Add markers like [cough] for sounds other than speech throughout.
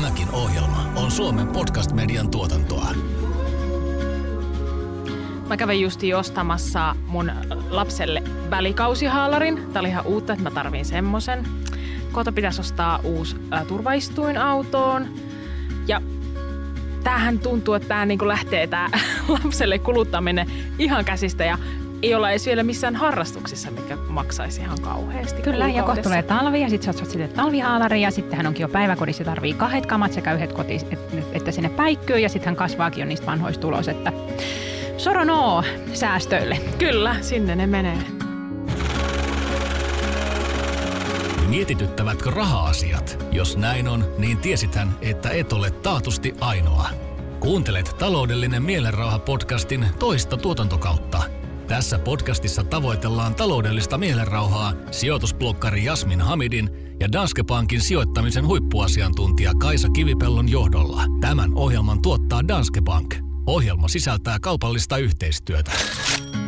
Tämäkin ohjelma on Suomen podcast-median tuotantoa. Mä kävin justi ostamassa mun lapselle välikausihaalarin. Tää oli ihan uutta, että mä tarviin semmosen. Kota pitäisi ostaa uusi ä, turvaistuin autoon. Ja tämähän tuntuu, että tämä niinku lähtee tää [laughs] lapselle kuluttaminen ihan käsistä ja ei olla edes vielä missään harrastuksissa, mikä maksaisi ihan kauheasti. Kyllä, ja kohta tulee talvi ja sitten sä sitten talvihaalari ja sitten hän onkin jo päiväkodissa tarvii kahdet kamat sekä yhdet koti, et- että sinne päikkyy ja sitten hän kasvaakin jo niistä vanhoista tulos, että soronoo säästöille. Kyllä, sinne ne menee. Mietityttävätkö raha-asiat? Jos näin on, niin tiesithän, että et ole taatusti ainoa. Kuuntelet taloudellinen mielenrauha-podcastin toista tuotantokautta. Tässä podcastissa tavoitellaan taloudellista mielenrauhaa sijoitusblokkari Jasmin Hamidin ja Danske Bankin sijoittamisen huippuasiantuntija Kaisa Kivipellon johdolla. Tämän ohjelman tuottaa Danske Bank. Ohjelma sisältää kaupallista yhteistyötä.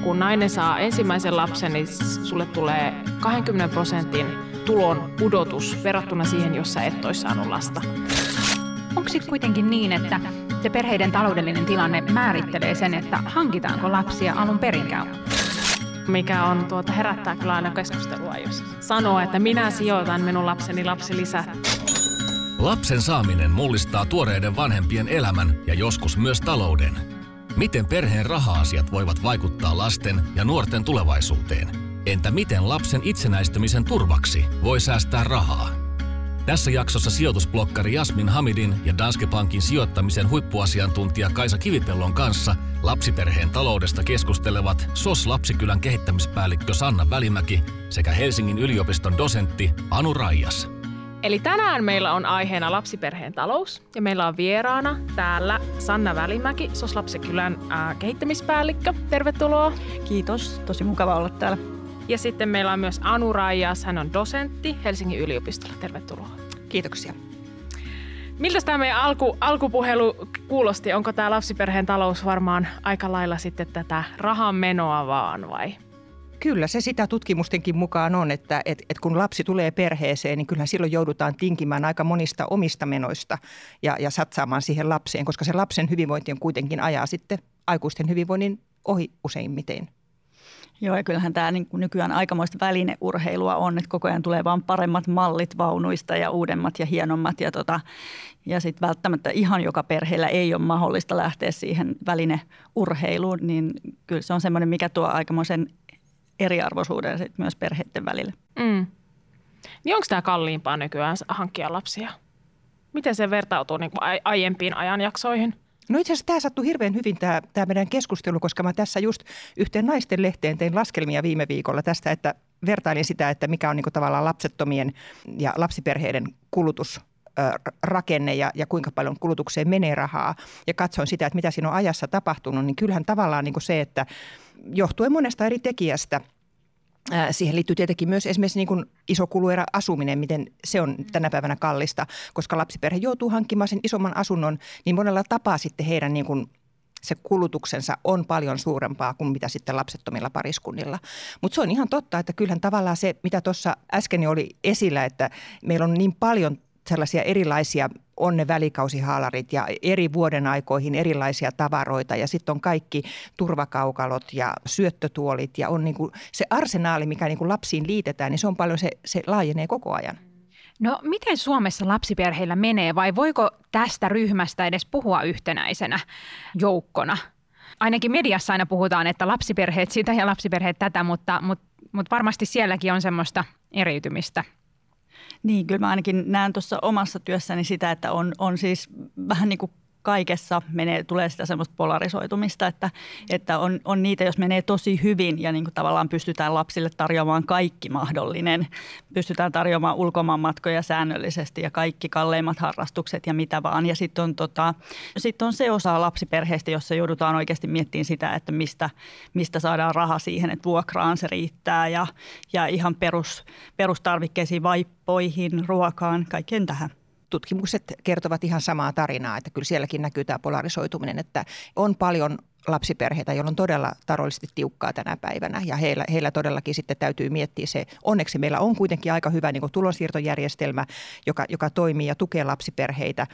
Kun nainen saa ensimmäisen lapsen, niin sulle tulee 20 prosentin tulon pudotus verrattuna siihen, jos sä et olisi saanut lasta. Onko sitten kuitenkin niin, että se perheiden taloudellinen tilanne määrittelee sen, että hankitaanko lapsia alun perinkään? Mikä on tuota, herättää kyllä aina keskustelua, jos sanoo, että minä sijoitan minun lapseni lapsilisät. Lapsen saaminen mullistaa tuoreiden vanhempien elämän ja joskus myös talouden. Miten perheen raha-asiat voivat vaikuttaa lasten ja nuorten tulevaisuuteen? Entä miten lapsen itsenäistymisen turvaksi voi säästää rahaa? Tässä jaksossa sijoitusblokkari Jasmin Hamidin ja Danske Bankin sijoittamisen huippuasiantuntija Kaisa Kivipellon kanssa lapsiperheen taloudesta keskustelevat SOS Lapsikylän kehittämispäällikkö Sanna Välimäki sekä Helsingin yliopiston dosentti Anu Raijas. Eli tänään meillä on aiheena lapsiperheen talous ja meillä on vieraana täällä Sanna Välimäki, SOS Lapsikylän ää, kehittämispäällikkö. Tervetuloa. Kiitos, tosi mukava olla täällä. Ja sitten meillä on myös Anu Raijas, hän on dosentti Helsingin yliopistolla. Tervetuloa. Kiitoksia. Miltä tämä meidän alku, alkupuhelu kuulosti? Onko tämä lapsiperheen talous varmaan aika lailla sitten tätä rahan menoa vaan vai? Kyllä se sitä tutkimustenkin mukaan on, että et, et kun lapsi tulee perheeseen, niin kyllähän silloin joudutaan tinkimään aika monista omista menoista ja, ja satsaamaan siihen lapseen, koska se lapsen hyvinvointi on kuitenkin ajaa sitten aikuisten hyvinvoinnin ohi useimmiten. Joo, ja kyllähän tämä niin nykyään aikamoista välineurheilua on, että koko ajan tulee vaan paremmat mallit vaunuista ja uudemmat ja hienommat. Ja, tota, ja sitten välttämättä ihan joka perheellä ei ole mahdollista lähteä siihen välineurheiluun, niin kyllä se on semmoinen, mikä tuo aikamoisen eriarvoisuuden sit myös perheiden välille. Mm. Niin onko tämä kalliimpaa nykyään hankkia lapsia? Miten se vertautuu niin aiempiin ajanjaksoihin? No itse asiassa tämä sattui hirveän hyvin tämä, tämä meidän keskustelu, koska mä tässä just yhteen naisten lehteen tein laskelmia viime viikolla tästä, että vertailin sitä, että mikä on niin kuin tavallaan lapsettomien ja lapsiperheiden kulutus rakenne ja, ja kuinka paljon kulutukseen menee rahaa. Ja katsoin sitä, että mitä siinä on ajassa tapahtunut, niin kyllähän tavallaan niin kuin se, että johtuen monesta eri tekijästä – Siihen liittyy tietenkin myös esimerkiksi niin kuin iso kuluerä asuminen, miten se on tänä päivänä kallista, koska lapsiperhe joutuu hankkimaan sen isomman asunnon, niin monella tapaa sitten heidän niin kuin se kulutuksensa on paljon suurempaa kuin mitä sitten lapsettomilla pariskunnilla. Mutta se on ihan totta, että kyllähän tavallaan se, mitä tuossa äsken oli esillä, että meillä on niin paljon sellaisia erilaisia on ne välikausihaalarit ja eri vuoden aikoihin erilaisia tavaroita ja sitten on kaikki turvakaukalot ja syöttötuolit ja on niin kuin se arsenaali, mikä niin kuin lapsiin liitetään, niin se on paljon, se, se laajenee koko ajan. No miten Suomessa lapsiperheillä menee vai voiko tästä ryhmästä edes puhua yhtenäisenä joukkona? Ainakin mediassa aina puhutaan, että lapsiperheet sitä ja lapsiperheet tätä, mutta, mutta, mutta varmasti sielläkin on semmoista eriytymistä. Niin, kyllä mä ainakin näen tuossa omassa työssäni sitä, että on, on siis vähän niin kuin kaikessa menee, tulee sitä semmoista polarisoitumista, että, että on, on niitä, jos menee tosi hyvin ja niin kuin tavallaan pystytään lapsille tarjoamaan kaikki mahdollinen. Pystytään tarjoamaan ulkomaanmatkoja säännöllisesti ja kaikki kalleimmat harrastukset ja mitä vaan. Ja sitten on, tota, sit on se osa lapsiperheistä, jossa joudutaan oikeasti miettimään sitä, että mistä, mistä saadaan raha siihen, että vuokraan se riittää ja, ja ihan perus, perustarvikkeisiin, vaippoihin, ruokaan, kaikkeen tähän tutkimukset kertovat ihan samaa tarinaa, että kyllä sielläkin näkyy tämä polarisoituminen, että on paljon lapsiperheitä, joilla on todella taloudellisesti tiukkaa tänä päivänä ja heillä, heillä todellakin sitten täytyy miettiä se. Onneksi meillä on kuitenkin aika hyvä niin tulonsiirtojärjestelmä, joka, joka toimii ja tukee lapsiperheitä,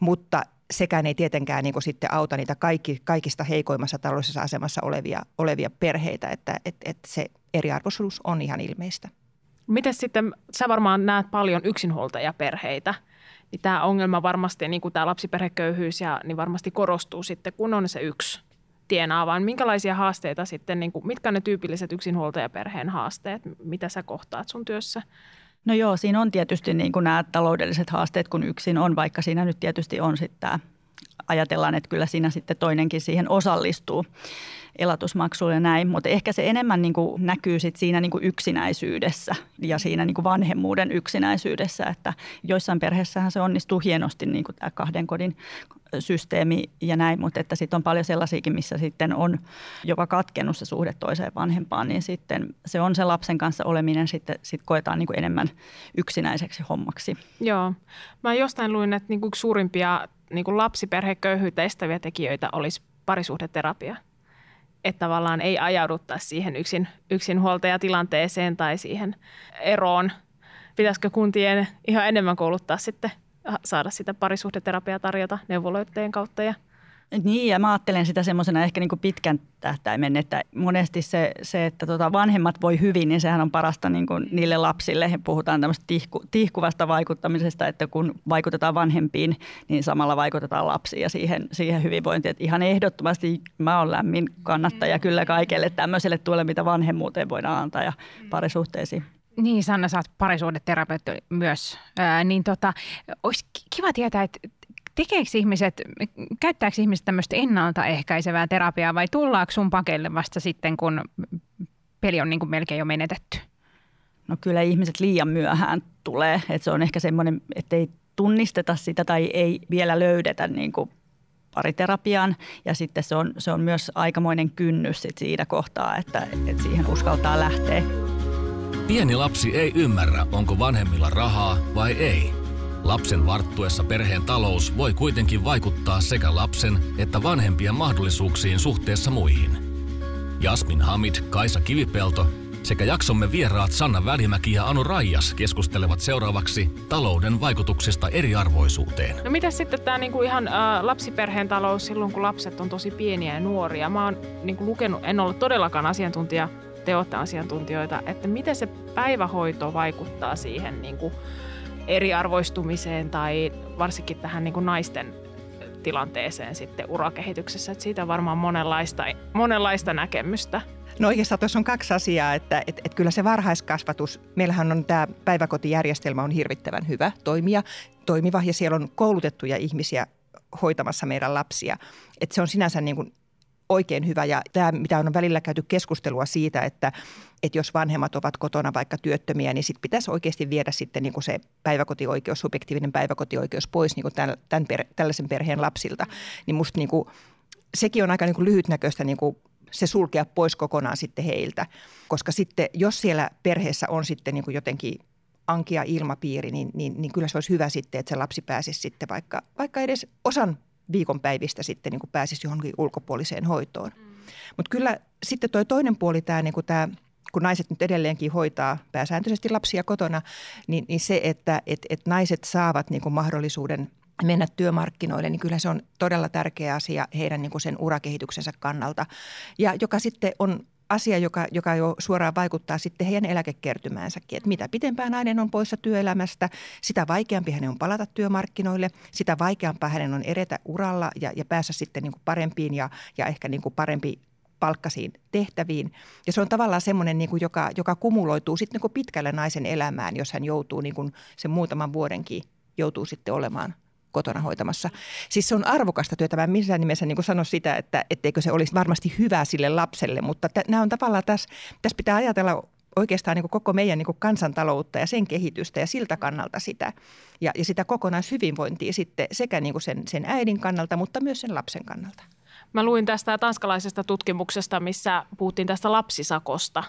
mutta sekään ei tietenkään niin sitten auta niitä kaikki, kaikista heikoimmassa taloudellisessa asemassa olevia, olevia perheitä, että et, et se eriarvoisuus on ihan ilmeistä. Miten sitten, sä varmaan näet paljon yksinhuoltajaperheitä, tämä ongelma varmasti, niin kuin tämä lapsiperheköyhyys, ja, niin varmasti korostuu sitten, kun on se yksi tienaavaan. Minkälaisia haasteita sitten, niin kuin, mitkä ne tyypilliset yksinhuoltajaperheen haasteet, mitä sä kohtaat sun työssä? No joo, siinä on tietysti niin kuin nämä taloudelliset haasteet, kun yksin on, vaikka siinä nyt tietysti on sitten tämä, ajatellaan, että kyllä siinä sitten toinenkin siihen osallistuu elatusmaksuun ja näin, mutta ehkä se enemmän niin kuin näkyy sit siinä niin kuin yksinäisyydessä ja siinä niin kuin vanhemmuuden yksinäisyydessä, että joissain perheissähän se onnistuu hienosti niin kuin tämä kahden kodin systeemi ja näin, mutta että sitten on paljon sellaisiakin, missä sitten on jopa katkennut se suhde toiseen vanhempaan, niin sitten se on se lapsen kanssa oleminen sitten sit koetaan niin kuin enemmän yksinäiseksi hommaksi. Joo. Mä jostain luin, että niin kuin suurimpia niin kuin lapsiperheköyhyyttä estäviä tekijöitä olisi parisuhdeterapia että tavallaan ei ajauduttaisi siihen yksin, yksinhuoltajatilanteeseen tai siihen eroon. Pitäisikö kuntien ihan enemmän kouluttaa sitten, saada sitä parisuhdeterapiaa tarjota neuvoloitteen kautta ja – niin, ja mä ajattelen sitä semmoisena ehkä niin kuin pitkän tähtäimen, että monesti se, se että tota vanhemmat voi hyvin, niin sehän on parasta niin kuin niille lapsille. Puhutaan tämmöistä tihku, tihkuvasta vaikuttamisesta, että kun vaikutetaan vanhempiin, niin samalla vaikutetaan lapsiin ja siihen, siihen hyvinvointiin. Että ihan ehdottomasti mä oon lämmin kannattaja mm. kyllä kaikelle tämmöiselle tuolle, mitä vanhemmuuteen voidaan antaa ja mm. parisuhteisiin. Niin, Sanna, sä oot parisuhdeterapeutti myös. Ää, niin tota, olisi kiva tietää, että tekeekö ihmiset, käyttääkö ihmiset tämmöistä ennaltaehkäisevää terapiaa vai tullaanko sun pakeille vasta sitten, kun peli on niin kuin melkein jo menetetty? No kyllä ihmiset liian myöhään tulee, että se on ehkä semmoinen, että ei tunnisteta sitä tai ei vielä löydetä niin kuin pariterapiaan ja sitten se on, se on myös aikamoinen kynnys sit siitä kohtaa, että, että siihen uskaltaa lähteä. Pieni lapsi ei ymmärrä, onko vanhemmilla rahaa vai ei – Lapsen varttuessa perheen talous voi kuitenkin vaikuttaa sekä lapsen että vanhempien mahdollisuuksiin suhteessa muihin. Jasmin Hamid, Kaisa Kivipelto sekä jaksomme vieraat Sanna Välimäki ja Anu Raijas keskustelevat seuraavaksi talouden vaikutuksista eriarvoisuuteen. No mitä sitten tämä niinku ihan ä, lapsiperheen talous silloin, kun lapset on tosi pieniä ja nuoria? Mä oon niinku lukenut, en ole todellakaan asiantuntija, te olette asiantuntijoita, että miten se päivähoito vaikuttaa siihen niinku, eriarvoistumiseen tai varsinkin tähän niin kuin naisten tilanteeseen sitten urakehityksessä. Että siitä on varmaan monenlaista, monenlaista näkemystä. No oikeastaan tuossa on kaksi asiaa, että et, et kyllä se varhaiskasvatus, meillähän on tämä päiväkotijärjestelmä on hirvittävän hyvä toimia, toimiva ja siellä on koulutettuja ihmisiä hoitamassa meidän lapsia. Että se on sinänsä niin kuin oikein hyvä ja tämä, mitä on välillä käyty keskustelua siitä, että, että jos vanhemmat ovat kotona vaikka työttömiä, niin sitten pitäisi oikeasti viedä sitten niin kuin se päiväkotioikeus, subjektiivinen päiväkotioikeus pois niin kuin tämän, tämän per, tällaisen perheen lapsilta. Niin musta niin kuin, sekin on aika niin kuin lyhytnäköistä niin kuin se sulkea pois kokonaan sitten heiltä, koska sitten jos siellä perheessä on sitten niin kuin jotenkin ankia ilmapiiri, niin, niin, niin kyllä se olisi hyvä sitten, että se lapsi pääsisi sitten vaikka, vaikka edes osan viikonpäivistä sitten niin kuin pääsisi johonkin ulkopuoliseen hoitoon. Mm. Mutta kyllä sitten tuo toinen puoli, tämä, niin kuin tämä, kun naiset nyt edelleenkin hoitaa pääsääntöisesti lapsia kotona, niin, niin se, että et, et naiset saavat niin kuin mahdollisuuden mennä työmarkkinoille, niin kyllä se on todella tärkeä asia heidän niin kuin sen urakehityksensä kannalta. Ja joka sitten on asia, joka, joka jo suoraan vaikuttaa sitten heidän eläkekertymäänsäkin. Että mitä pitempään nainen on poissa työelämästä, sitä vaikeampi hänen on palata työmarkkinoille, sitä vaikeampaa hänen on edetä uralla ja, ja päästä sitten niin kuin parempiin ja, ja ehkä niin kuin parempi palkkasiin tehtäviin. Ja se on tavallaan semmoinen, niin kuin, joka, joka kumuloituu sitten niin kuin pitkälle naisen elämään, jos hän joutuu niin kuin sen muutaman vuodenkin joutuu sitten olemaan – kotona hoitamassa. Siis se on arvokasta työtä. Mä missään nimessä niin sano sitä, että etteikö se olisi varmasti hyvää sille lapselle, mutta t- nämä on tavallaan tässä, tässä pitää ajatella oikeastaan niin koko meidän niin kansantaloutta ja sen kehitystä ja siltä kannalta sitä. Ja, ja sitä kokonaishyvinvointia sitten sekä niin sen, sen äidin kannalta, mutta myös sen lapsen kannalta. Mä luin tästä tanskalaisesta tutkimuksesta, missä puhuttiin tästä lapsisakosta.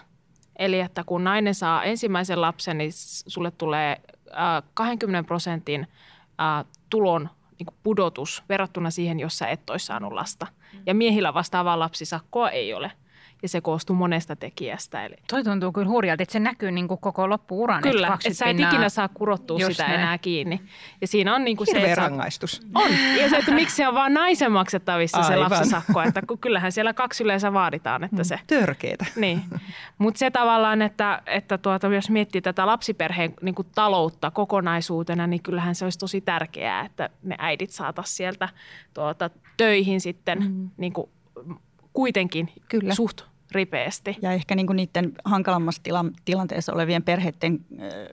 Eli että kun nainen saa ensimmäisen lapsen, niin sulle tulee 20 prosentin tulon niin pudotus verrattuna siihen, jos sä et olisi saanut lasta. Ja miehillä vastaavaa lapsisakkoa ei ole ja se koostuu monesta tekijästä. Eli... Toi tuntuu kyllä hurjalta, että se näkyy niin kuin koko loppuuran. Kyllä, että, että sä et ikinä saa kurottua Just sitä näin. enää kiinni. Ja siinä on niin kuin se, että rangaistus. On, ja se, että miksi se on vaan naisen maksettavissa Aivan. se lapsisakko, että kyllähän siellä kaksi yleensä vaaditaan, että se... Törkeetä. Niin, mutta se tavallaan, että, että tuota, jos miettii tätä lapsiperheen niin kuin taloutta kokonaisuutena, niin kyllähän se olisi tosi tärkeää, että ne äidit saataisiin sieltä tuota, töihin sitten mm. niin kuin, kuitenkin Kyllä. suht ripeästi. Ja ehkä niin kuin niiden hankalammassa tila- tilanteessa olevien perheiden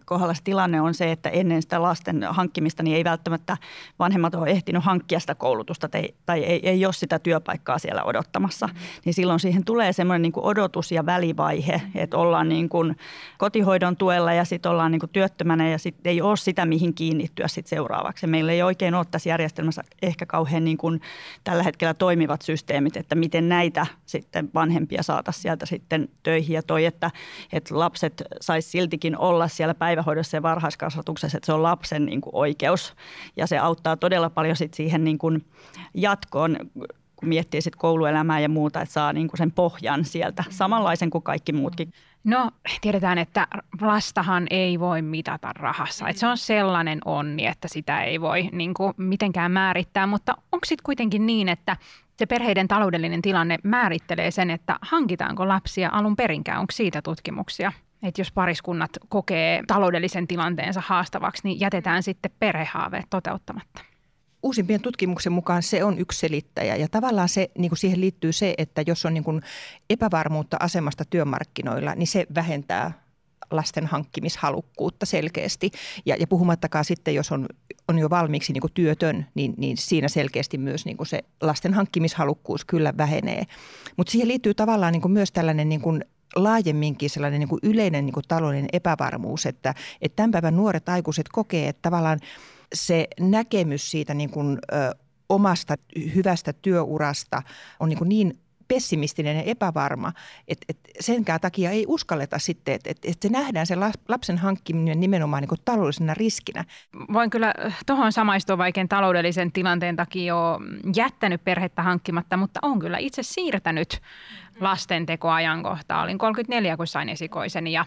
kohdalla tilanne on se, että ennen sitä lasten hankkimista niin ei välttämättä vanhemmat ole ehtinyt hankkia sitä koulutusta tai, tai ei, ei ole sitä työpaikkaa siellä odottamassa. Mm. Niin silloin siihen tulee semmoinen niin kuin odotus ja välivaihe, että ollaan niin kuin kotihoidon tuella ja sitten ollaan niin kuin työttömänä ja sitten ei ole sitä, mihin kiinnittyä sitten seuraavaksi. Meillä ei oikein ole tässä järjestelmässä ehkä kauhean niin kuin tällä hetkellä toimivat systeemit, että miten näitä sitten vanhempia saataisiin saata sieltä sitten töihin. Ja toi, että, että lapset sais siltikin olla siellä päivähoidossa ja varhaiskasvatuksessa, että se on lapsen niin kuin oikeus. Ja se auttaa todella paljon sit siihen niin kuin jatkoon kun miettii sit kouluelämää ja muuta, että saa niinku sen pohjan sieltä, samanlaisen kuin kaikki muutkin. No tiedetään, että lastahan ei voi mitata rahassa. Että se on sellainen onni, että sitä ei voi niin kuin, mitenkään määrittää, mutta onko sitten kuitenkin niin, että se perheiden taloudellinen tilanne määrittelee sen, että hankitaanko lapsia alun perinkään. Onko siitä tutkimuksia? Että jos pariskunnat kokee taloudellisen tilanteensa haastavaksi, niin jätetään sitten perhehaaveet toteuttamatta. Uusimpien tutkimuksen mukaan se on yksi selittäjä ja tavallaan se, niin kuin siihen liittyy se, että jos on niin kuin epävarmuutta asemasta työmarkkinoilla, niin se vähentää lasten hankkimishalukkuutta selkeästi. Ja, ja puhumattakaan sitten, jos on, on jo valmiiksi niin työtön, niin, niin siinä selkeästi myös niin se lasten hankkimishalukkuus kyllä vähenee. Mutta siihen liittyy tavallaan niin myös tällainen niin kuin laajemminkin sellainen niin yleinen niin taloudellinen epävarmuus, että, että tämän päivän nuoret aikuiset kokee, että tavallaan se näkemys siitä niin kuin, ö, omasta hyvästä työurasta on niin, kuin niin pessimistinen ja epävarma, että, että senkään takia ei uskalleta sitten, että, että, että se nähdään se lapsen hankkiminen nimenomaan niin taloudellisena riskinä. Voin kyllä tuohon samaistua vaikein taloudellisen tilanteen takia jo jättänyt perhettä hankkimatta, mutta on kyllä itse siirtänyt lasten tekoajankohtaa. Olin 34, kun sain esikoisen ja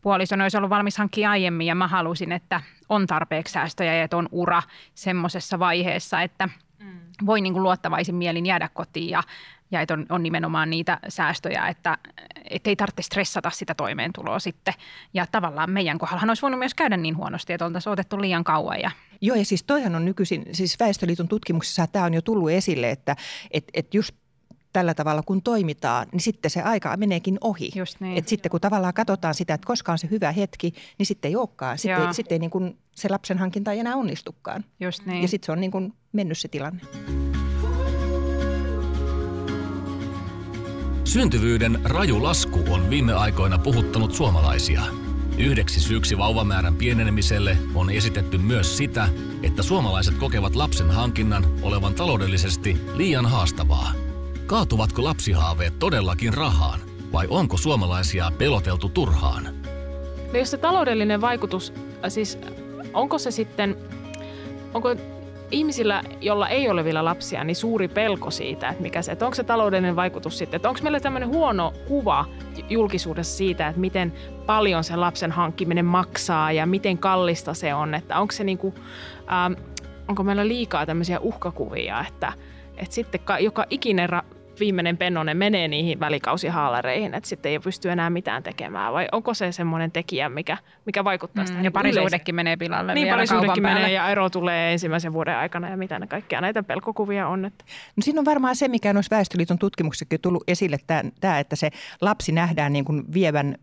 puolisoni olisi ollut valmis hankkia aiemmin ja mä halusin, että on tarpeeksi säästöjä ja että on ura semmoisessa vaiheessa, että mm. voi niin kuin luottavaisin mielin jäädä kotiin ja ja että on, on nimenomaan niitä säästöjä, että ei tarvitse stressata sitä toimeentuloa sitten. Ja tavallaan meidän kohdallahan olisi voinut myös käydä niin huonosti, että oltaisiin otettu liian kauan. Ja... Joo, ja siis toihan on nykyisin, siis Väestöliiton tutkimuksessa tämä on jo tullut esille, että et, et just tällä tavalla kun toimitaan, niin sitten se aika meneekin ohi. Just niin. Et sitten kun tavallaan katsotaan sitä, että koska on se hyvä hetki, niin sitten ei olekaan. Sitten, sitten ei niin kuin se lapsen hankinta ei enää onnistukaan. Just niin. Ja sitten se on niin kuin mennyt se tilanne. Syntyvyyden raju lasku on viime aikoina puhuttanut suomalaisia. Yhdeksi syyksi vauvamäärän pienenemiselle on esitetty myös sitä, että suomalaiset kokevat lapsen hankinnan olevan taloudellisesti liian haastavaa. Kaatuvatko lapsihaaveet todellakin rahaan? Vai onko suomalaisia peloteltu turhaan? No jos se taloudellinen vaikutus, äh, siis onko se sitten, onko ihmisillä, jolla ei ole vielä lapsia, niin suuri pelko siitä, että mikä se, että onko se taloudellinen vaikutus sitten, että onko meillä tämmöinen huono kuva julkisuudessa siitä, että miten paljon se lapsen hankkiminen maksaa ja miten kallista se on, että onko se niin kuin, ähm, onko meillä liikaa tämmöisiä uhkakuvia, että, että sitten joka ikinen ra- viimeinen pennonen menee niihin välikausihaalareihin, että sitten ei pysty enää mitään tekemään? Vai onko se semmoinen tekijä, mikä, mikä vaikuttaa mm, sitä? Ja parisuudekin menee pilalle Niin, parisuudekin menee ja ero tulee ensimmäisen vuoden aikana ja mitä ne kaikkia näitä pelkokuvia on. Että. No siinä on varmaan se, mikä on Väestöliiton tutkimuksessakin tullut esille, tämä, että se lapsi nähdään niin kuin vievän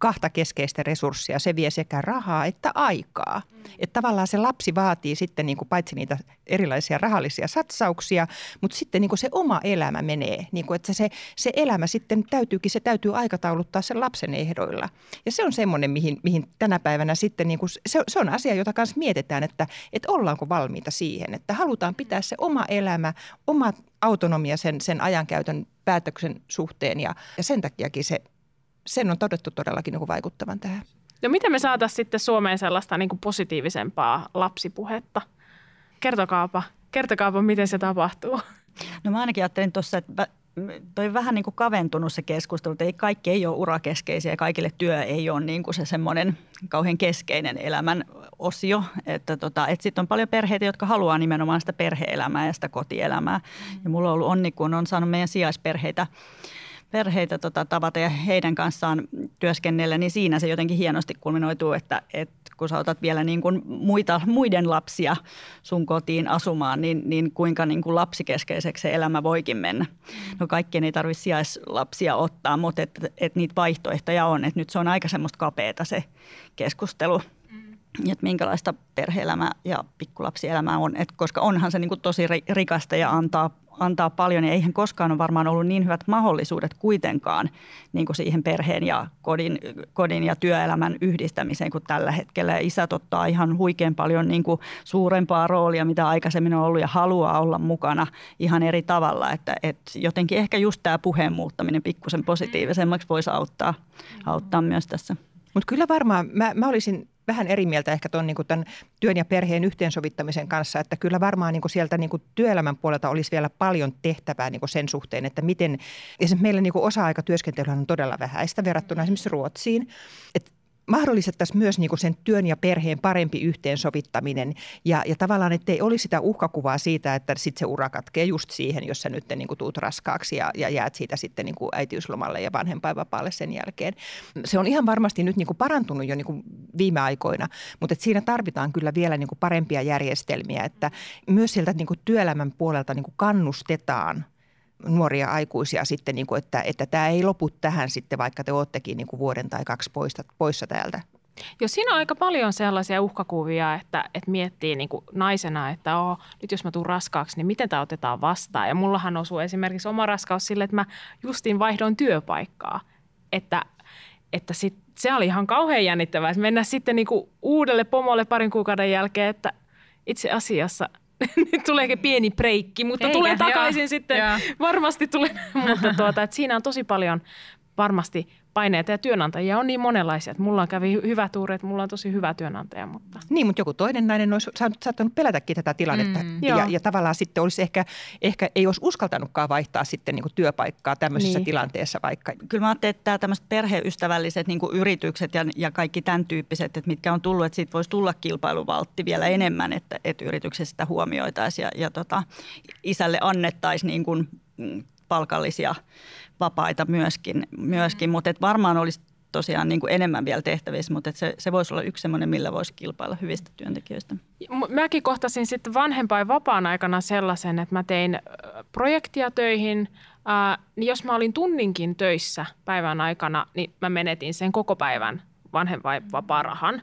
kahta keskeistä resurssia. Se vie sekä rahaa että aikaa. Mm. Että tavallaan se lapsi vaatii sitten niin kuin paitsi niitä erilaisia rahallisia satsauksia, mutta sitten niin kuin se oma elämä menee. Niin kuin, että se, se elämä sitten täytyykin, se täytyy aikatauluttaa sen lapsen ehdoilla. Ja se on semmoinen, mihin, mihin tänä päivänä sitten, niin kuin, se, se on asia, jota kanssa mietitään, että, että ollaanko valmiita siihen. Että halutaan pitää se oma elämä, oma autonomia sen, sen ajankäytön päätöksen suhteen ja, ja sen takiakin se sen on todettu todellakin niin vaikuttavan tähän. No miten me saataisiin sitten Suomeen sellaista niin kuin positiivisempaa lapsipuhetta? Kertokaapa, Kertokaapa, miten se tapahtuu. No mä ainakin ajattelin tuossa, että toi vähän niin kuin kaventunut se keskustelu, että ei, kaikki ei ole urakeskeisiä ja kaikille työ ei ole niin kuin se semmoinen kauhean keskeinen elämän osio. Että tota, et sitten on paljon perheitä, jotka haluaa nimenomaan sitä perheelämää ja sitä kotielämää. Ja mulla on ollut onni, kun on saanut meidän sijaisperheitä perheitä tota, tavata ja heidän kanssaan työskennellä, niin siinä se jotenkin hienosti kulminoituu, että, että kun sä otat vielä niin kuin muita, muiden lapsia sun kotiin asumaan, niin, niin kuinka niin kuin lapsikeskeiseksi se elämä voikin mennä. No kaikkien ei tarvitse sijaislapsia ottaa, mutta että et niitä vaihtoehtoja on. Että nyt se on aika semmoista kapeata se keskustelu että minkälaista perheelämää ja pikkulapsielämää on, et koska onhan se niin kuin tosi rikasta ja antaa, antaa paljon ja eihän koskaan ole varmaan ollut niin hyvät mahdollisuudet kuitenkaan niin kuin siihen perheen ja kodin, kodin ja työelämän yhdistämiseen kuin tällä hetkellä. Ja isät ottaa ihan huikean paljon niin kuin suurempaa roolia, mitä aikaisemmin on ollut ja haluaa olla mukana ihan eri tavalla, että, että jotenkin ehkä just tämä puheen muuttaminen pikkusen positiivisemmaksi voisi auttaa, auttaa myös tässä. Mutta kyllä varmaan, mä, mä olisin vähän eri mieltä ehkä tuon niin tämän työn ja perheen yhteensovittamisen kanssa, että kyllä varmaan niin sieltä niin kuin työelämän puolelta olisi vielä paljon tehtävää niin sen suhteen, että miten, esimerkiksi meillä niin kuin osa-aikatyöskentely on todella vähäistä verrattuna esimerkiksi Ruotsiin, että mahdollistettaisiin myös niin kuin sen työn ja perheen parempi yhteensovittaminen ja, ja tavallaan, ettei olisi sitä uhkakuvaa siitä, että sitten se ura katkee just siihen, jos sä nyt niin kuin tuut raskaaksi ja, ja jäät siitä sitten niin kuin äitiyslomalle ja vanhempainvapaalle sen jälkeen. Se on ihan varmasti nyt niin kuin parantunut jo niin kuin viime aikoina, mutta että siinä tarvitaan kyllä vielä niin kuin parempia järjestelmiä, että myös sieltä niin kuin työelämän puolelta niin kuin kannustetaan – nuoria aikuisia sitten, niin kuin, että, että tämä ei lopu tähän sitten, vaikka te oottekin niin kuin vuoden tai kaksi poista, poissa täältä. Jo siinä on aika paljon sellaisia uhkakuvia, että, että miettii niin kuin naisena, että oh, nyt jos mä tuun raskaaksi, niin miten tämä otetaan vastaan. Ja mullahan osuu esimerkiksi oma raskaus sille, että mä justiin vaihdoin työpaikkaa. Että, että sit, se oli ihan kauhean jännittävää, että mennä sitten niin kuin uudelle pomolle parin kuukauden jälkeen, että itse asiassa – [laughs] nyt tuleekin pieni breikki, mutta Eikä, tulee takaisin joo, sitten. Joo. Varmasti tulee, [laughs] mutta tuota, että siinä on tosi paljon varmasti paineita ja työnantajia on niin monenlaisia, että mulla kävi hyvä tuuri, että mulla on tosi hyvä työnantaja. Mutta. Niin, mutta joku toinen nainen olisi saattanut pelätäkin tätä tilannetta mm. ja, ja, tavallaan sitten olisi ehkä, ehkä ei olisi uskaltanutkaan vaihtaa sitten niin kuin työpaikkaa tämmöisessä niin. tilanteessa vaikka. Kyllä mä ajattelin, että tämä tämmöiset perheystävälliset niin kuin yritykset ja, ja kaikki tämän tyyppiset, että mitkä on tullut, että siitä voisi tulla kilpailuvaltti vielä enemmän, että, että yrityksessä sitä huomioitaisiin ja, ja tota, isälle annettaisiin niin kuin mm, palkallisia vapaita myöskin, myöskin. mutta varmaan olisi tosiaan niin kuin enemmän vielä tehtävissä, mutta se, se voisi olla yksi semmoinen, millä voisi kilpailla hyvistä työntekijöistä. Mäkin kohtasin sitten vanhempain vapaan aikana sellaisen, että mä tein projektia töihin. Äh, niin jos mä olin tunninkin töissä päivän aikana, niin mä menetin sen koko päivän vanhempain vapaarahan.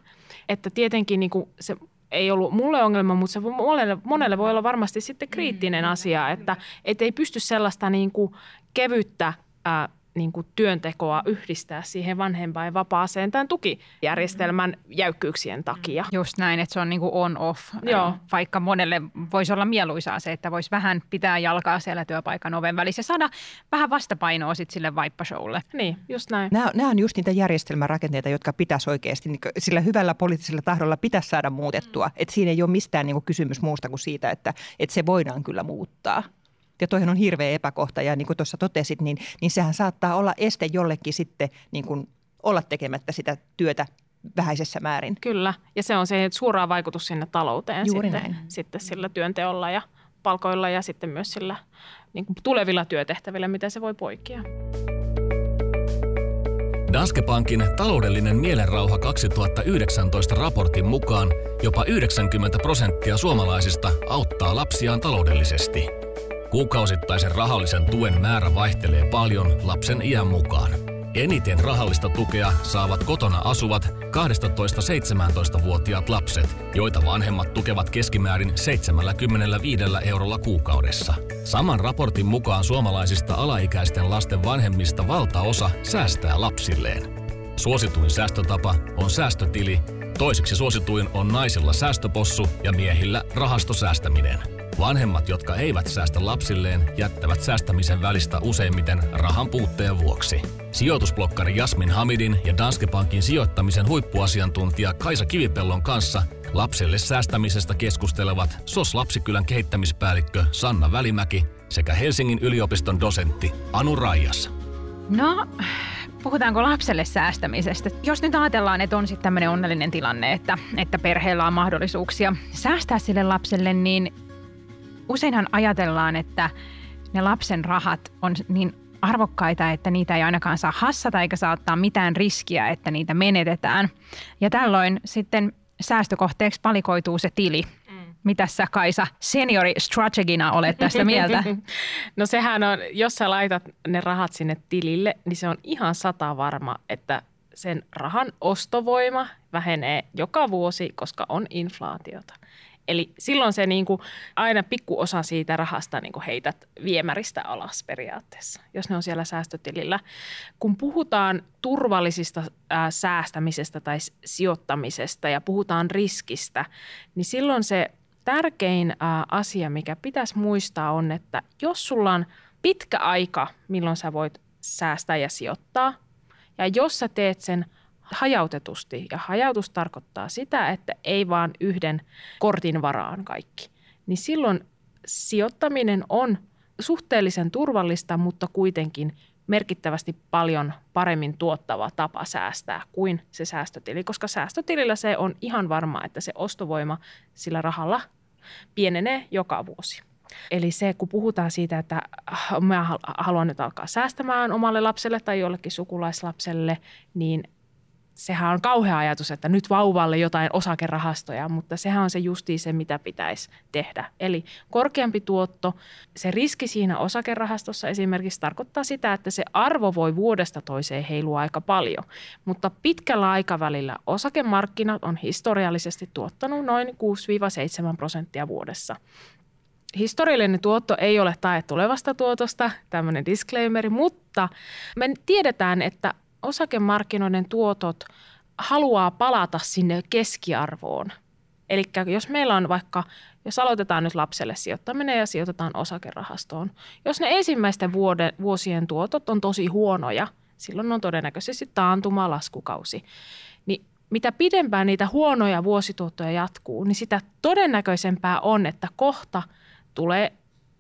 Että tietenkin niin kuin se ei ollut mulle ongelma, mutta se monelle, monelle voi olla varmasti sitten kriittinen mm. asia, että et ei pysty sellaista niin kuin kevyttä ää, niin kuin työntekoa yhdistää siihen vanhempain vapaaseen tämän tukijärjestelmän jäykkyyksien takia. Just näin, että se on niin kuin on-off, Joo. vaikka monelle voisi olla mieluisaa se, että voisi vähän pitää jalkaa siellä työpaikan oven välissä ja saada vähän vastapainoa sitten sille vaippashowlle. Niin, just näin. Nämä, nämä on just niitä järjestelmärakenteita, jotka pitäisi oikeasti, niin sillä hyvällä poliittisella tahdolla pitäisi saada muutettua. Mm. Että siinä ei ole mistään niin kuin kysymys muusta kuin siitä, että, että se voidaan kyllä muuttaa. Ja toihan on hirveä epäkohta ja niin kuin tuossa totesit, niin, niin sehän saattaa olla este jollekin sitten niin kuin olla tekemättä sitä työtä vähäisessä määrin. Kyllä, ja se on se suora vaikutus sinne talouteen Juuri sitten, näin. sitten sillä työnteolla ja palkoilla ja sitten myös sillä niin kuin tulevilla työtehtävillä, miten se voi poikia. Danske Bankin taloudellinen mielenrauha 2019 raportin mukaan jopa 90 prosenttia suomalaisista auttaa lapsiaan taloudellisesti – Kuukausittaisen rahallisen tuen määrä vaihtelee paljon lapsen iän mukaan. Eniten rahallista tukea saavat kotona asuvat 12-17-vuotiaat lapset, joita vanhemmat tukevat keskimäärin 75 eurolla kuukaudessa. Saman raportin mukaan suomalaisista alaikäisten lasten vanhemmista valtaosa säästää lapsilleen. Suosituin säästötapa on säästötili, Toiseksi suosituin on naisilla säästöpossu ja miehillä rahastosäästäminen. Vanhemmat, jotka eivät säästä lapsilleen, jättävät säästämisen välistä useimmiten rahan puutteen vuoksi. Sijoitusblokkari Jasmin Hamidin ja Danske Bankin sijoittamisen huippuasiantuntija Kaisa Kivipellon kanssa lapselle säästämisestä keskustelevat SOS Lapsikylän kehittämispäällikkö Sanna Välimäki sekä Helsingin yliopiston dosentti Anu Raijas. No, puhutaanko lapselle säästämisestä? Jos nyt ajatellaan, että on sitten tämmöinen onnellinen tilanne, että, että perheellä on mahdollisuuksia säästää sille lapselle, niin useinhan ajatellaan, että ne lapsen rahat on niin arvokkaita, että niitä ei ainakaan saa hassata eikä saa ottaa mitään riskiä, että niitä menetetään. Ja tällöin sitten säästökohteeksi valikoituu se tili. Mitä sä Kaisa seniori strategina olet tästä mieltä? [laughs] no sehän on, jos sä laitat ne rahat sinne tilille, niin se on ihan sata varma, että sen rahan ostovoima vähenee joka vuosi, koska on inflaatiota. Eli silloin se niin kuin aina pikkuosa siitä rahasta niin kuin heität viemäristä alas periaatteessa, jos ne on siellä säästötilillä. Kun puhutaan turvallisista ää, säästämisestä tai sijoittamisesta ja puhutaan riskistä, niin silloin se tärkein asia, mikä pitäisi muistaa on, että jos sulla on pitkä aika, milloin sä voit säästää ja sijoittaa, ja jos sä teet sen – hajautetusti. Ja hajautus tarkoittaa sitä, että ei vaan yhden kortin varaan kaikki. Niin silloin sijoittaminen on suhteellisen turvallista, mutta kuitenkin merkittävästi paljon paremmin tuottava tapa säästää kuin se säästötili, koska säästötilillä se on ihan varma, että se ostovoima sillä rahalla pienenee joka vuosi. Eli se, kun puhutaan siitä, että mä haluan nyt alkaa säästämään omalle lapselle tai jollekin sukulaislapselle, niin sehän on kauhea ajatus, että nyt vauvalle jotain osakerahastoja, mutta sehän on se justiin se, mitä pitäisi tehdä. Eli korkeampi tuotto, se riski siinä osakerahastossa esimerkiksi tarkoittaa sitä, että se arvo voi vuodesta toiseen heilua aika paljon, mutta pitkällä aikavälillä osakemarkkinat on historiallisesti tuottanut noin 6-7 prosenttia vuodessa. Historiallinen tuotto ei ole tae tulevasta tuotosta, tämmöinen disclaimeri, mutta me tiedetään, että osakemarkkinoiden tuotot haluaa palata sinne keskiarvoon. Eli jos meillä on vaikka, jos aloitetaan nyt lapselle sijoittaminen ja sijoitetaan osakerahastoon, jos ne ensimmäisten vuoden, vuosien tuotot on tosi huonoja, silloin on todennäköisesti taantuma laskukausi. Niin mitä pidempään niitä huonoja vuosituottoja jatkuu, niin sitä todennäköisempää on, että kohta tulee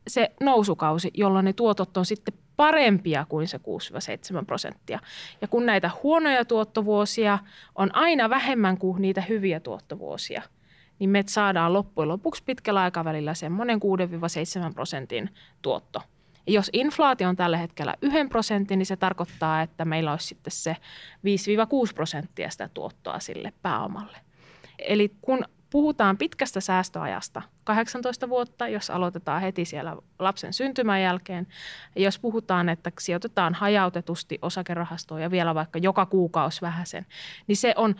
se nousukausi, jolloin ne tuotot on sitten parempia kuin se 6-7 prosenttia. Ja kun näitä huonoja tuottovuosia on aina vähemmän kuin niitä hyviä tuottovuosia, niin me saadaan loppujen lopuksi pitkällä aikavälillä semmoinen 6-7 prosentin tuotto. Ja jos inflaatio on tällä hetkellä 1 prosentin, niin se tarkoittaa, että meillä olisi sitten se 5-6 prosenttia sitä tuottoa sille pääomalle. Eli kun puhutaan pitkästä säästöajasta, 18 vuotta, jos aloitetaan heti siellä lapsen syntymän jälkeen. Jos puhutaan, että sijoitetaan hajautetusti osakerahastoon ja vielä vaikka joka kuukausi vähäsen, niin se on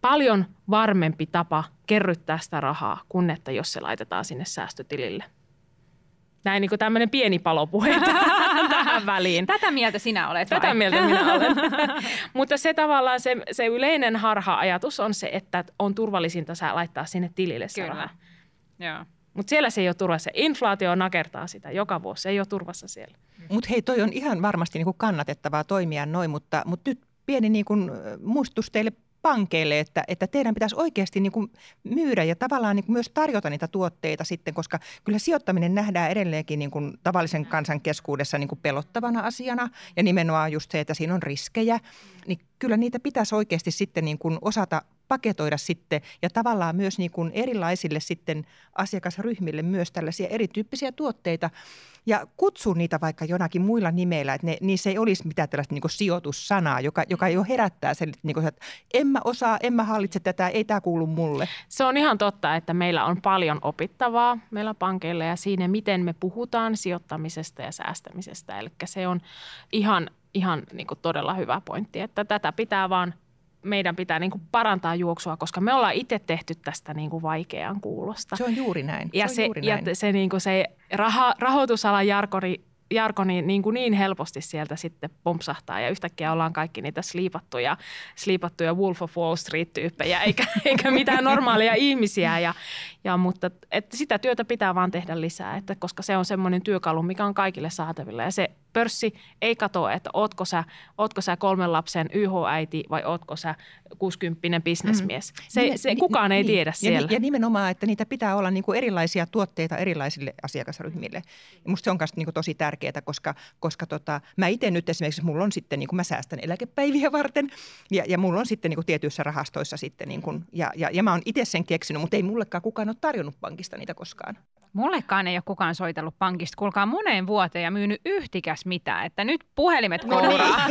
paljon varmempi tapa kerryttää sitä rahaa kuin että jos se laitetaan sinne säästötilille. Näin niin tämmöinen pieni palopuhe [laughs] tähän väliin. Tätä mieltä sinä olet Tätä vai? mieltä minä olen. [laughs] Mutta se tavallaan se, se yleinen harha-ajatus on se, että on turvallisinta sä laittaa sinne tilille se Kyllä. raha. Joo. Mutta siellä se ei ole turvassa. Inflaatio nakertaa sitä joka vuosi. Se ei ole turvassa siellä. Mutta hei, toi on ihan varmasti niin kuin kannatettavaa toimia noin, mutta, mutta nyt pieni niin kuin muistutus teille pankeille, että, että teidän pitäisi oikeasti niin kuin myydä ja tavallaan niin kuin myös tarjota niitä tuotteita sitten, koska kyllä sijoittaminen nähdään edelleenkin niin kuin tavallisen kansan keskuudessa niin kuin pelottavana asiana ja nimenomaan just se, että siinä on riskejä, niin kyllä niitä pitäisi oikeasti sitten niin kuin osata paketoida sitten ja tavallaan myös niin kuin erilaisille sitten asiakasryhmille myös tällaisia erityyppisiä tuotteita ja kutsua niitä vaikka jonakin muilla nimeillä, että ne, niissä ei olisi mitään tällaista niin sijoitussanaa, joka, joka jo herättää sen, niin kuin, että en mä osaa, en mä hallitse tätä, ei tämä kuulu mulle. Se on ihan totta, että meillä on paljon opittavaa meillä pankeilla ja siinä, miten me puhutaan sijoittamisesta ja säästämisestä. Eli se on ihan, ihan niin kuin todella hyvä pointti, että tätä pitää vaan meidän pitää niin kuin parantaa juoksua, koska me ollaan itse tehty tästä niin kuin vaikean kuulosta. Se on juuri näin. Ja se, se, juuri ja näin. se, niin kuin se raha, rahoitusalan jarkori Jarko niin, niin, kuin niin helposti sieltä sitten pompsahtaa ja yhtäkkiä ollaan kaikki niitä sliipattuja, sliipattuja Wolf of Wall Street-tyyppejä eikä, [laughs] eikä mitään normaalia ihmisiä. Ja, ja, mutta että sitä työtä pitää vaan tehdä lisää, että koska se on semmoinen työkalu, mikä on kaikille saatavilla ja se pörssi ei katoa, että ootko sä, ootko sä kolmen lapsen YH-äiti vai ootko sä 60 bisnesmies. Mm. Se, se, kukaan ei niin, tiedä siellä. Ja, ja nimenomaan, että niitä pitää olla niin kuin erilaisia tuotteita erilaisille asiakasryhmille. Ja musta se on myös niin kuin tosi tärkeää, koska, koska tota, mä itse nyt esimerkiksi, mulla on sitten, niin kuin mä säästän eläkepäiviä varten ja, ja mulla on sitten niin kuin tietyissä rahastoissa sitten, niin kuin, ja, ja, ja mä oon itse sen keksinyt, mutta ei mullekaan kukaan ole tarjonnut pankista niitä koskaan. Mullekaan ei ole kukaan soitellut pankista, kuulkaa moneen vuoteen ja myynyt yhtikäs mitään, että nyt puhelimet kouraa.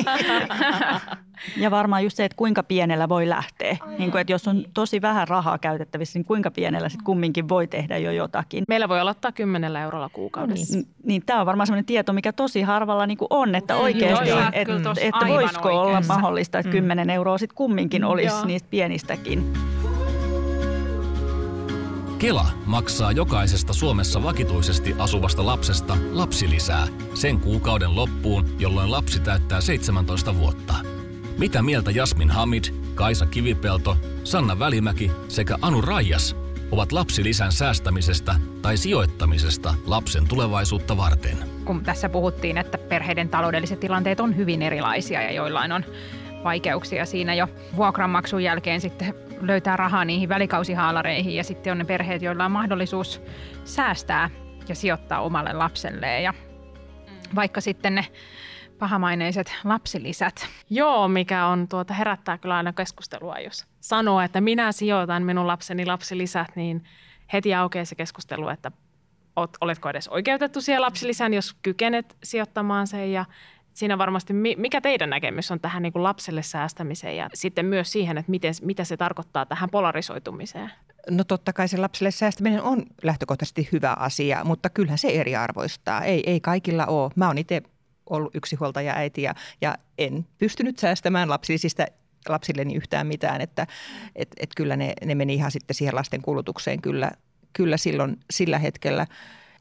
[laughs] ja varmaan just se, että kuinka pienellä voi lähteä. Niin kuin, että jos on tosi vähän rahaa käytettävissä, niin kuinka pienellä sitten kumminkin voi tehdä jo jotakin. Meillä voi aloittaa 10 eurolla kuukaudessa. Niin, niin tämä on varmaan sellainen tieto, mikä tosi harvalla niin kuin on, että oikeasti, mm, että, että voisiko oikeassa. olla mahdollista, että 10 mm. euroa sitten kumminkin olisi Joo. niistä pienistäkin. Kela maksaa jokaisesta Suomessa vakituisesti asuvasta lapsesta lapsilisää sen kuukauden loppuun, jolloin lapsi täyttää 17 vuotta. Mitä mieltä Jasmin Hamid, Kaisa Kivipelto, Sanna Välimäki sekä Anu Raijas ovat lapsilisän säästämisestä tai sijoittamisesta lapsen tulevaisuutta varten? Kun tässä puhuttiin, että perheiden taloudelliset tilanteet on hyvin erilaisia ja joillain on vaikeuksia siinä jo vuokranmaksun jälkeen sitten löytää rahaa niihin välikausihaalareihin ja sitten on ne perheet, joilla on mahdollisuus säästää ja sijoittaa omalle lapselleen ja vaikka sitten ne pahamaineiset lapsilisät. Joo, mikä on tuota, herättää kyllä aina keskustelua, jos sanoo, että minä sijoitan minun lapseni lapsilisät, niin heti aukeaa se keskustelu, että oletko edes oikeutettu siihen lapsilisään, jos kykenet sijoittamaan sen ja siinä varmasti, mikä teidän näkemys on tähän niin kuin lapselle säästämiseen ja sitten myös siihen, että miten, mitä se tarkoittaa tähän polarisoitumiseen? No totta kai se lapselle säästäminen on lähtökohtaisesti hyvä asia, mutta kyllähän se eriarvoistaa. Ei, ei kaikilla ole. Mä oon itse ollut yksinhuoltaja äiti ja, ja en pystynyt säästämään lapsilisistä lapsilleni yhtään mitään, että et, et kyllä ne, ne meni ihan sitten siihen lasten kulutukseen kyllä, kyllä silloin sillä hetkellä.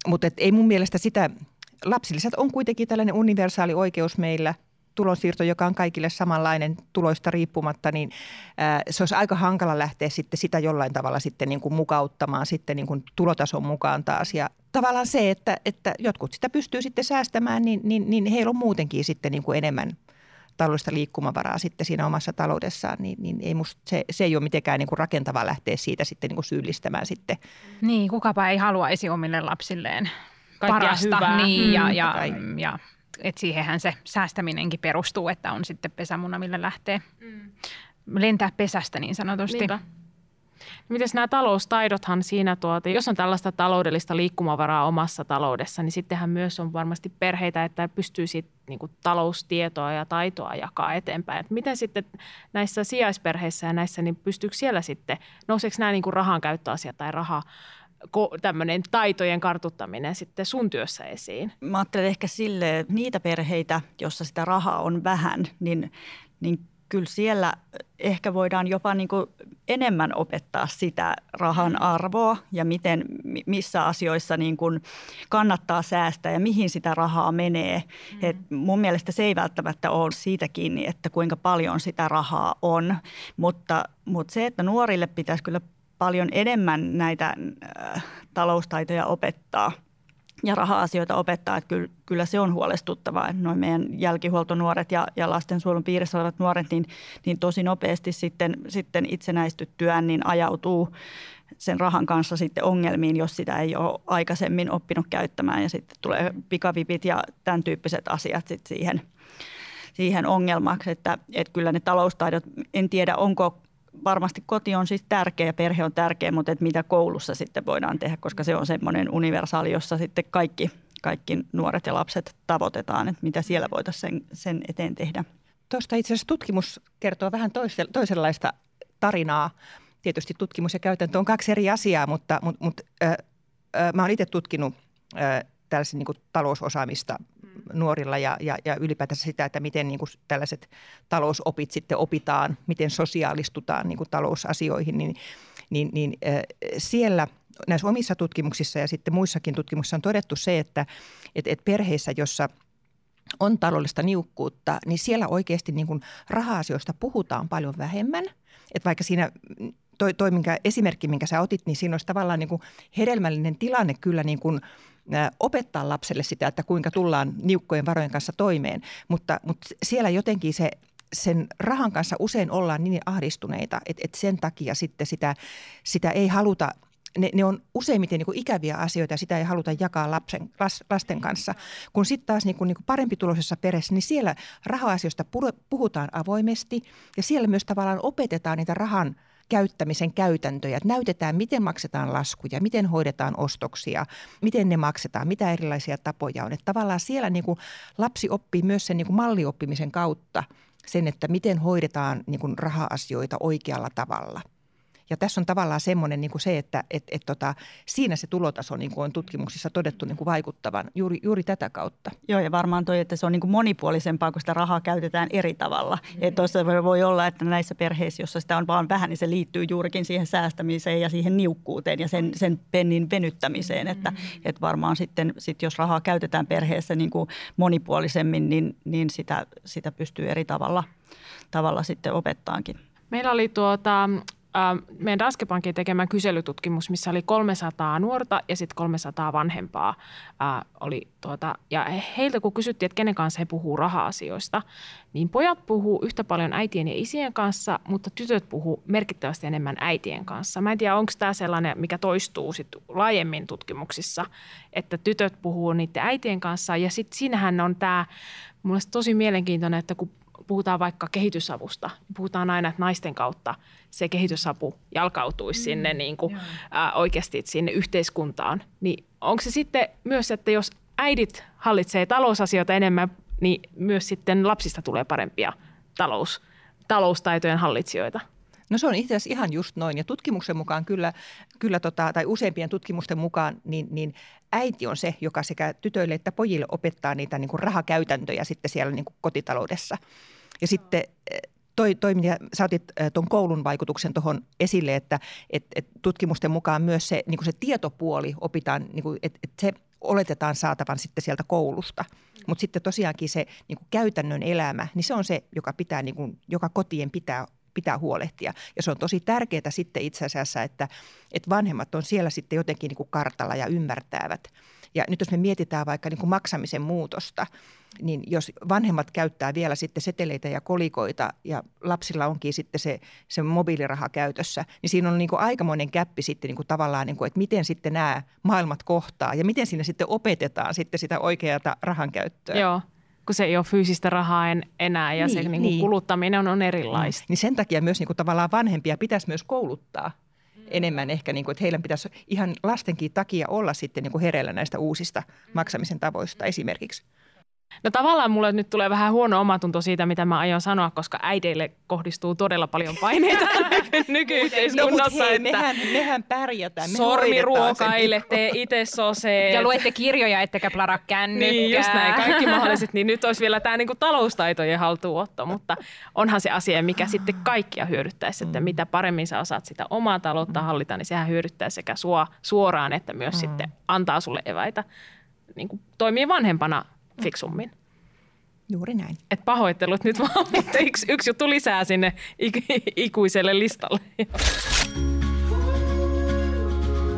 Mutta ei mun mielestä sitä lapsilisät on kuitenkin tällainen universaali oikeus meillä, tulonsiirto, joka on kaikille samanlainen tuloista riippumatta, niin se olisi aika hankala lähteä sitten sitä jollain tavalla sitten niin kuin mukauttamaan sitten niin kuin tulotason mukaan taas. Ja tavallaan se, että, että jotkut sitä pystyy sitten säästämään, niin, niin, niin heillä on muutenkin sitten niin kuin enemmän taloudellista liikkumavaraa sitten siinä omassa taloudessaan, niin, niin ei musta, se, se ei ole mitenkään niin kuin rakentavaa lähteä siitä sitten niin kuin syyllistämään sitten. Niin, kukapa ei haluaisi omille lapsilleen parasta. Hyvää. Niin, ja, mm, ja, ja et siihenhän se säästäminenkin perustuu, että on sitten pesämuna, millä lähtee mm. lentää pesästä niin sanotusti. Niinpä. Miten nämä taloustaidothan siinä, tuota, jos on tällaista taloudellista liikkumavaraa omassa taloudessa, niin sittenhän myös on varmasti perheitä, että pystyy siitä, niin kuin, taloustietoa ja taitoa jakaa eteenpäin. Et miten sitten näissä sijaisperheissä ja näissä, niin pystyykö siellä sitten, nouseeko nämä niin kuin rahan käyttöasiat tai raha, tämmöinen taitojen kartuttaminen sitten sun työssä esiin? Mä ajattelen ehkä sille, niitä perheitä, jossa sitä rahaa on vähän, niin, niin kyllä siellä ehkä voidaan jopa niin kuin enemmän opettaa sitä rahan arvoa ja miten, missä asioissa niin kuin kannattaa säästää ja mihin sitä rahaa menee. Mm. Et mun mielestä se ei välttämättä ole siitä kiinni, että kuinka paljon sitä rahaa on, mutta, mutta se, että nuorille pitäisi kyllä paljon enemmän näitä äh, taloustaitoja opettaa ja raha-asioita opettaa, että kyllä, kyllä se on huolestuttavaa, että noin meidän jälkihuoltonuoret ja, ja lastensuojelun piirissä olevat nuoret, niin, niin tosi nopeasti sitten, sitten itsenäistyttyään niin ajautuu sen rahan kanssa sitten ongelmiin, jos sitä ei ole aikaisemmin oppinut käyttämään. Ja sitten tulee pikavipit ja tämän tyyppiset asiat sitten siihen, siihen ongelmaksi, että, että kyllä ne taloustaidot, en tiedä onko varmasti koti on siis tärkeä, perhe on tärkeä, mutta että mitä koulussa sitten voidaan tehdä, koska se on semmoinen universaali, jossa sitten kaikki, kaikki nuoret ja lapset tavoitetaan, että mitä siellä voitaisiin sen, sen eteen tehdä. Tuosta itse asiassa tutkimus kertoo vähän toisenlaista tarinaa. Tietysti tutkimus ja käytäntö on kaksi eri asiaa, mutta, mutta, mutta äh, äh, mä olen itse tutkinut äh, tällaisen niin talousosaamista nuorilla ja, ja, ja ylipäätänsä sitä, että miten niin kuin tällaiset talousopit sitten opitaan, miten sosiaalistutaan niin kuin talousasioihin, niin, niin, niin äh, siellä näissä omissa tutkimuksissa ja sitten muissakin tutkimuksissa on todettu se, että et, et perheissä, jossa on taloudellista niukkuutta, niin siellä oikeasti niin kuin raha-asioista puhutaan paljon vähemmän. Että vaikka siinä toi, toi minkä, esimerkki, minkä sä otit, niin siinä olisi tavallaan niin kuin hedelmällinen tilanne kyllä niin kuin – opettaa lapselle sitä, että kuinka tullaan niukkojen varojen kanssa toimeen. Mutta, mutta siellä jotenkin se sen rahan kanssa usein ollaan niin ahdistuneita, että, että sen takia sitten sitä, sitä ei haluta ne, ne on useimmiten niin kuin ikäviä asioita ja sitä ei haluta jakaa lapsen, las, lasten kanssa. Kun sitten taas niin kuin, niin kuin parempi tuloisessa perheessä, niin siellä raha-asioista puhutaan avoimesti ja siellä myös tavallaan opetetaan niitä rahan – käyttämisen käytäntöjä. Että näytetään, miten maksetaan laskuja, miten hoidetaan ostoksia, miten ne maksetaan, mitä erilaisia tapoja on. Että tavallaan siellä niin kuin lapsi oppii myös sen niin kuin mallioppimisen kautta sen, että miten hoidetaan niin kuin raha-asioita oikealla tavalla – ja tässä on tavallaan semmoinen niin kuin se, että et, et tota, siinä se tulotaso niin kuin on tutkimuksissa todettu niin kuin vaikuttavan juuri, juuri tätä kautta. Joo ja varmaan toi, että se on niin kuin monipuolisempaa, kun sitä rahaa käytetään eri tavalla. Mm. Että tuossa voi olla, että näissä perheissä, jossa sitä on vaan vähän, niin se liittyy juurikin siihen säästämiseen ja siihen niukkuuteen ja sen, sen pennin venyttämiseen. Että, mm. että varmaan sitten, sit jos rahaa käytetään perheessä niin kuin monipuolisemmin, niin, niin sitä, sitä pystyy eri tavalla, tavalla sitten opettaankin. Meillä oli tuota, meidän Danske Bankin tekemä kyselytutkimus, missä oli 300 nuorta ja sitten 300 vanhempaa. Ää, äh, oli tuota, ja heiltä kun kysyttiin, että kenen kanssa he puhuu raha-asioista, niin pojat puhuu yhtä paljon äitien ja isien kanssa, mutta tytöt puhuu merkittävästi enemmän äitien kanssa. Mä en tiedä, onko tämä sellainen, mikä toistuu sit laajemmin tutkimuksissa, että tytöt puhuu niiden äitien kanssa. Ja sitten siinähän on tämä, mun tosi mielenkiintoinen, että kun puhutaan vaikka kehitysavusta, niin puhutaan aina, että naisten kautta se kehitysapu jalkautuisi mm, sinne niin kuin, ää, oikeasti sinne yhteiskuntaan. Niin onko se sitten myös, että jos äidit hallitsee talousasioita enemmän, niin myös sitten lapsista tulee parempia talous, taloustaitojen hallitsijoita? No se on itse asiassa ihan just noin. Ja tutkimuksen mukaan kyllä, kyllä tota, tai useimpien tutkimusten mukaan, niin, niin äiti on se, joka sekä tytöille että pojille opettaa niitä niin kuin rahakäytäntöjä sitten siellä niin kuin kotitaloudessa. Ja sitten eh, toi, toi mitä sä otit eh, tuon koulun vaikutuksen tuohon esille, että et, et tutkimusten mukaan myös se, niin kuin se tietopuoli opitaan, niin kuin, että et se oletetaan saatavan sitten sieltä koulusta. Mutta sitten tosiaankin se niin kuin käytännön elämä, niin se on se, joka, pitää, niin kuin, joka kotien pitää pitää huolehtia. Ja se on tosi tärkeää sitten itse asiassa, että, että vanhemmat on siellä sitten jotenkin niin kuin kartalla ja ymmärtävät. Ja nyt jos me mietitään vaikka niin kuin maksamisen muutosta, niin jos vanhemmat käyttää vielä sitten seteleitä ja kolikoita ja lapsilla onkin sitten se, se mobiiliraha käytössä, niin siinä on niin kuin aikamoinen käppi sitten niin kuin tavallaan, niin kuin, että miten sitten nämä maailmat kohtaa ja miten siinä sitten opetetaan sitten sitä oikeaa rahan käyttöä. Joo, kun se ei ole fyysistä rahaa en, enää ja niin, se niin kuin niin. kuluttaminen on, on erilaista. Niin sen takia myös niin kuin tavallaan vanhempia pitäisi myös kouluttaa enemmän ehkä, niin kuin, että heillä pitäisi ihan lastenkin takia olla sitten niin kuin hereillä näistä uusista maksamisen tavoista esimerkiksi. No tavallaan mulle nyt tulee vähän huono omatunto siitä, mitä mä aion sanoa, koska äideille kohdistuu todella paljon paineita [laughs] [laughs] nykyyhteiskunnassa. No, hei, että mehän, mehän pärjätään, me Sormiruokaille, tee itse soseet. Ja luette kirjoja, ettekä plara kännykkää. Niin, just näin, kaikki mahdolliset. Niin nyt olisi vielä tämä niinku taloustaitojen haltuunotto, mutta onhan se asia, mikä sitten kaikkia hyödyttäisi, että mm. mitä paremmin sä osaat sitä omaa taloutta mm. hallita, niin sehän hyödyttää sekä sua suoraan, että myös mm. sitten antaa sulle eväitä niin kuin toimii vanhempana fiksummin. Juuri näin. Et pahoittelut nyt vaan, [laughs] mutta yksi, yksi juttu lisää sinne ikuiselle listalle.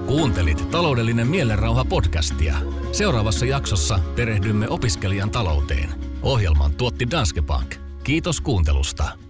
Kuuntelit taloudellinen mielenrauha podcastia. Seuraavassa jaksossa perehdymme opiskelijan talouteen. Ohjelman tuotti Danske Bank. Kiitos kuuntelusta.